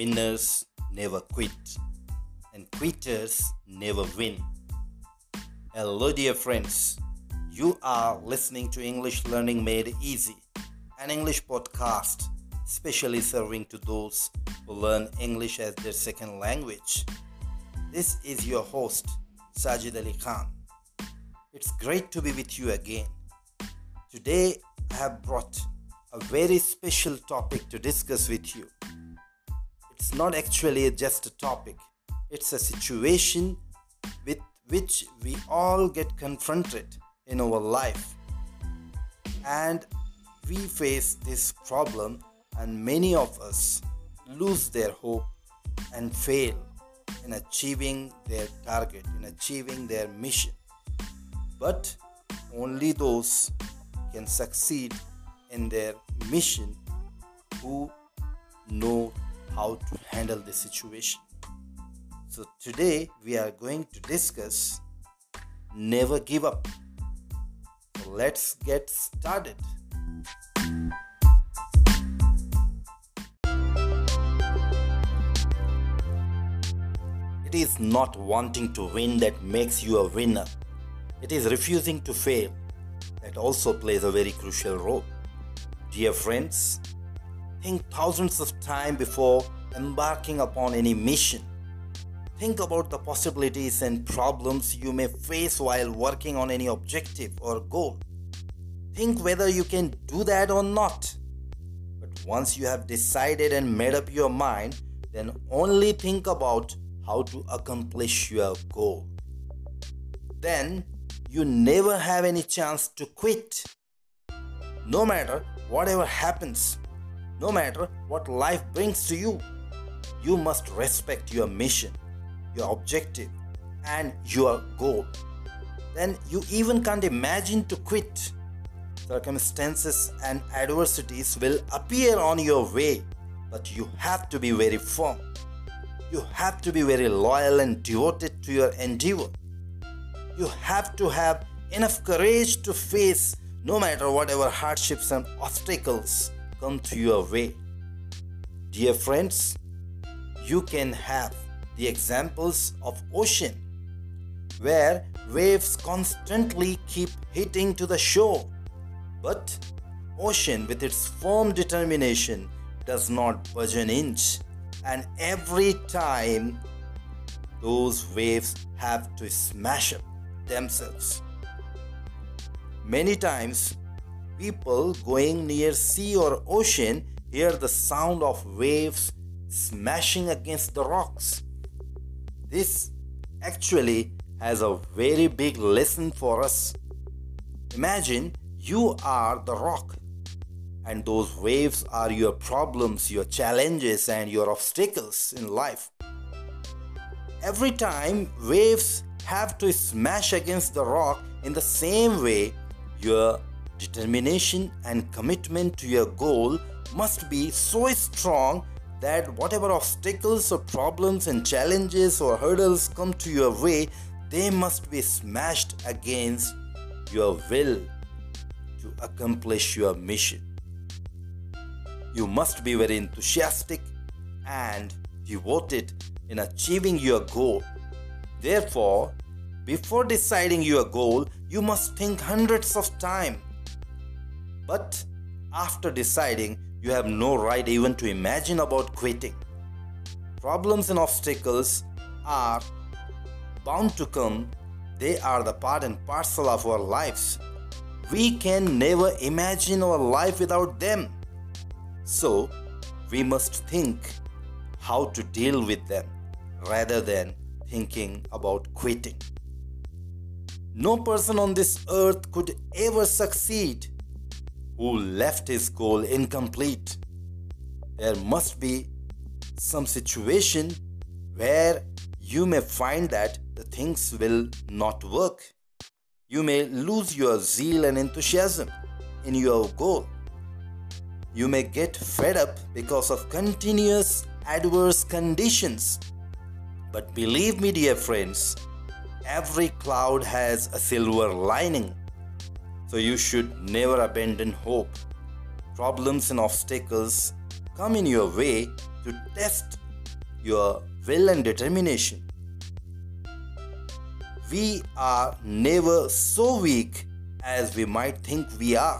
Winners never quit, and quitters never win. Hello, dear friends. You are listening to English Learning Made Easy, an English podcast specially serving to those who learn English as their second language. This is your host, Sajid Ali Khan. It's great to be with you again. Today, I have brought a very special topic to discuss with you it's not actually just a topic, it's a situation with which we all get confronted in our life. And we face this problem, and many of us lose their hope and fail in achieving their target, in achieving their mission. But only those can succeed in their mission who know how to handle the situation. So, today we are going to discuss never give up. So, let's get started. It is not wanting to win that makes you a winner. It is refusing to fail that also plays a very crucial role. Dear friends, Think thousands of times before embarking upon any mission. Think about the possibilities and problems you may face while working on any objective or goal. Think whether you can do that or not. But once you have decided and made up your mind, then only think about how to accomplish your goal. Then you never have any chance to quit. No matter whatever happens, no matter what life brings to you, you must respect your mission, your objective, and your goal. Then you even can't imagine to quit. Circumstances and adversities will appear on your way, but you have to be very firm. You have to be very loyal and devoted to your endeavor. You have to have enough courage to face no matter whatever hardships and obstacles come to your way. Dear friends, you can have the examples of ocean where waves constantly keep hitting to the shore. But ocean with its firm determination does not budge an inch and every time those waves have to smash up themselves. Many times people going near sea or ocean hear the sound of waves smashing against the rocks. This actually has a very big lesson for us. Imagine you are the rock, and those waves are your problems, your challenges, and your obstacles in life. Every time waves have to smash against the rock in the same way, your determination and commitment to your goal must be so strong that whatever obstacles or problems and challenges or hurdles come to your way, they must be smashed against your will to accomplish your mission. You must be very enthusiastic and devoted in achieving your goal. Therefore, before deciding your goal, you must think hundreds of times but after deciding, you have no right even to imagine about quitting. Problems and obstacles are bound to come, they are the part and parcel of our lives. We can never imagine our life without them. So, we must think how to deal with them rather than thinking about quitting. No person on this earth could ever succeed who left his goal incomplete. There must be some situation where you may find that the things will not work. You may lose your zeal and enthusiasm in your goal. You may get fed up because of continuous adverse conditions. But believe me, dear friends, every cloud has a silver lining. So you should never abandon hope. Problems and obstacles come in your way to test your will and determination. We are never so weak as we might think we are.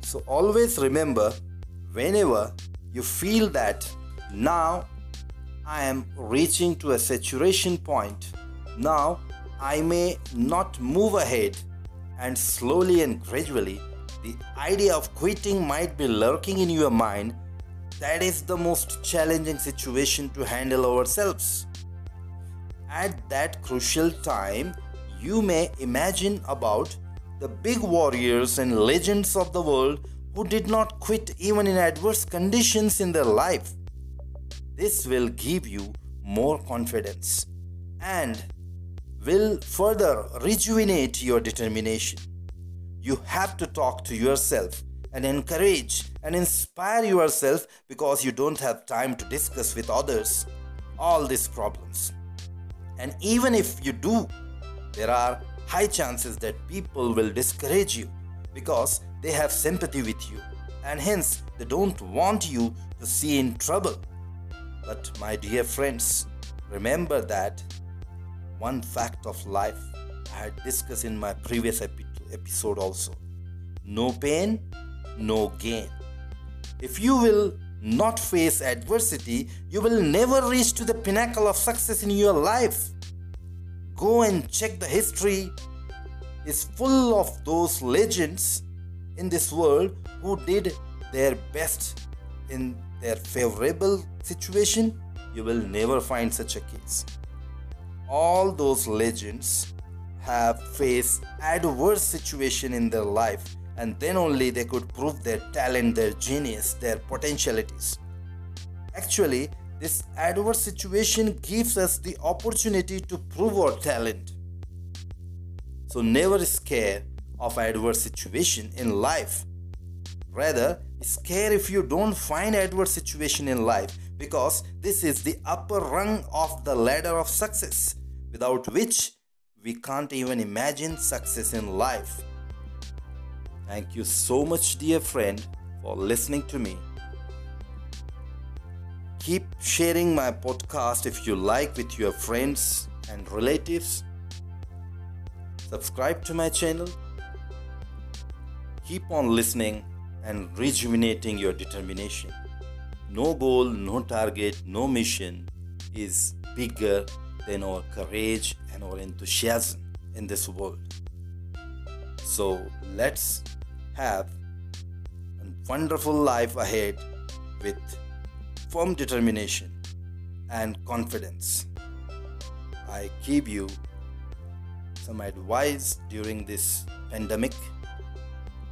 So always remember whenever you feel that now I am reaching to a saturation point, now I may not move ahead, and slowly and gradually, the idea of quitting might be lurking in your mind. That is the most challenging situation to handle ourselves. At that crucial time, you may imagine about the big warriors and legends of the world who did not quit even in adverse conditions in their life. This will give you more confidence and will further rejuvenate your determination. You have to talk to yourself and encourage and inspire yourself because you don't have time to discuss with others all these problems. And even if you do, there are high chances that people will discourage you because they have sympathy with you and hence they don't want you to see in trouble. But my dear friends, remember that one fact of life I had discussed in my previous epi- episode also. No pain, no gain. If you will not face adversity, you will never reach to the pinnacle of success in your life. Go and check the history is full of those legends in this world who did their best in their favorable situation, you will never find such a case. All those legends have faced adverse situation in their life and then only they could prove their talent, their genius, their potentialities. Actually, this adverse situation gives us the opportunity to prove our talent. So never scare of adverse situation in life. Rather, scare if you don't find adverse situation in life because this is the upper rung of the ladder of success without which we can't even imagine success in life. Thank you so much, dear friend, for listening to me. Keep sharing my podcast if you like with your friends and relatives. Subscribe to my channel. Keep on listening and rejuvenating your determination. No goal, no target, no mission is bigger than our courage and our enthusiasm in this world. So let's have a wonderful life ahead with firm determination and confidence. I give you some advice during this pandemic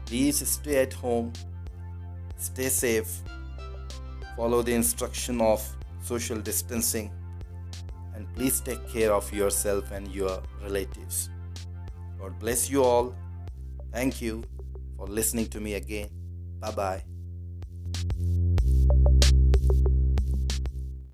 Please stay at home, stay safe, follow the instruction of social distancing, and please take care of yourself and your relatives. God bless you all. Thank you for listening to me again. Bye bye.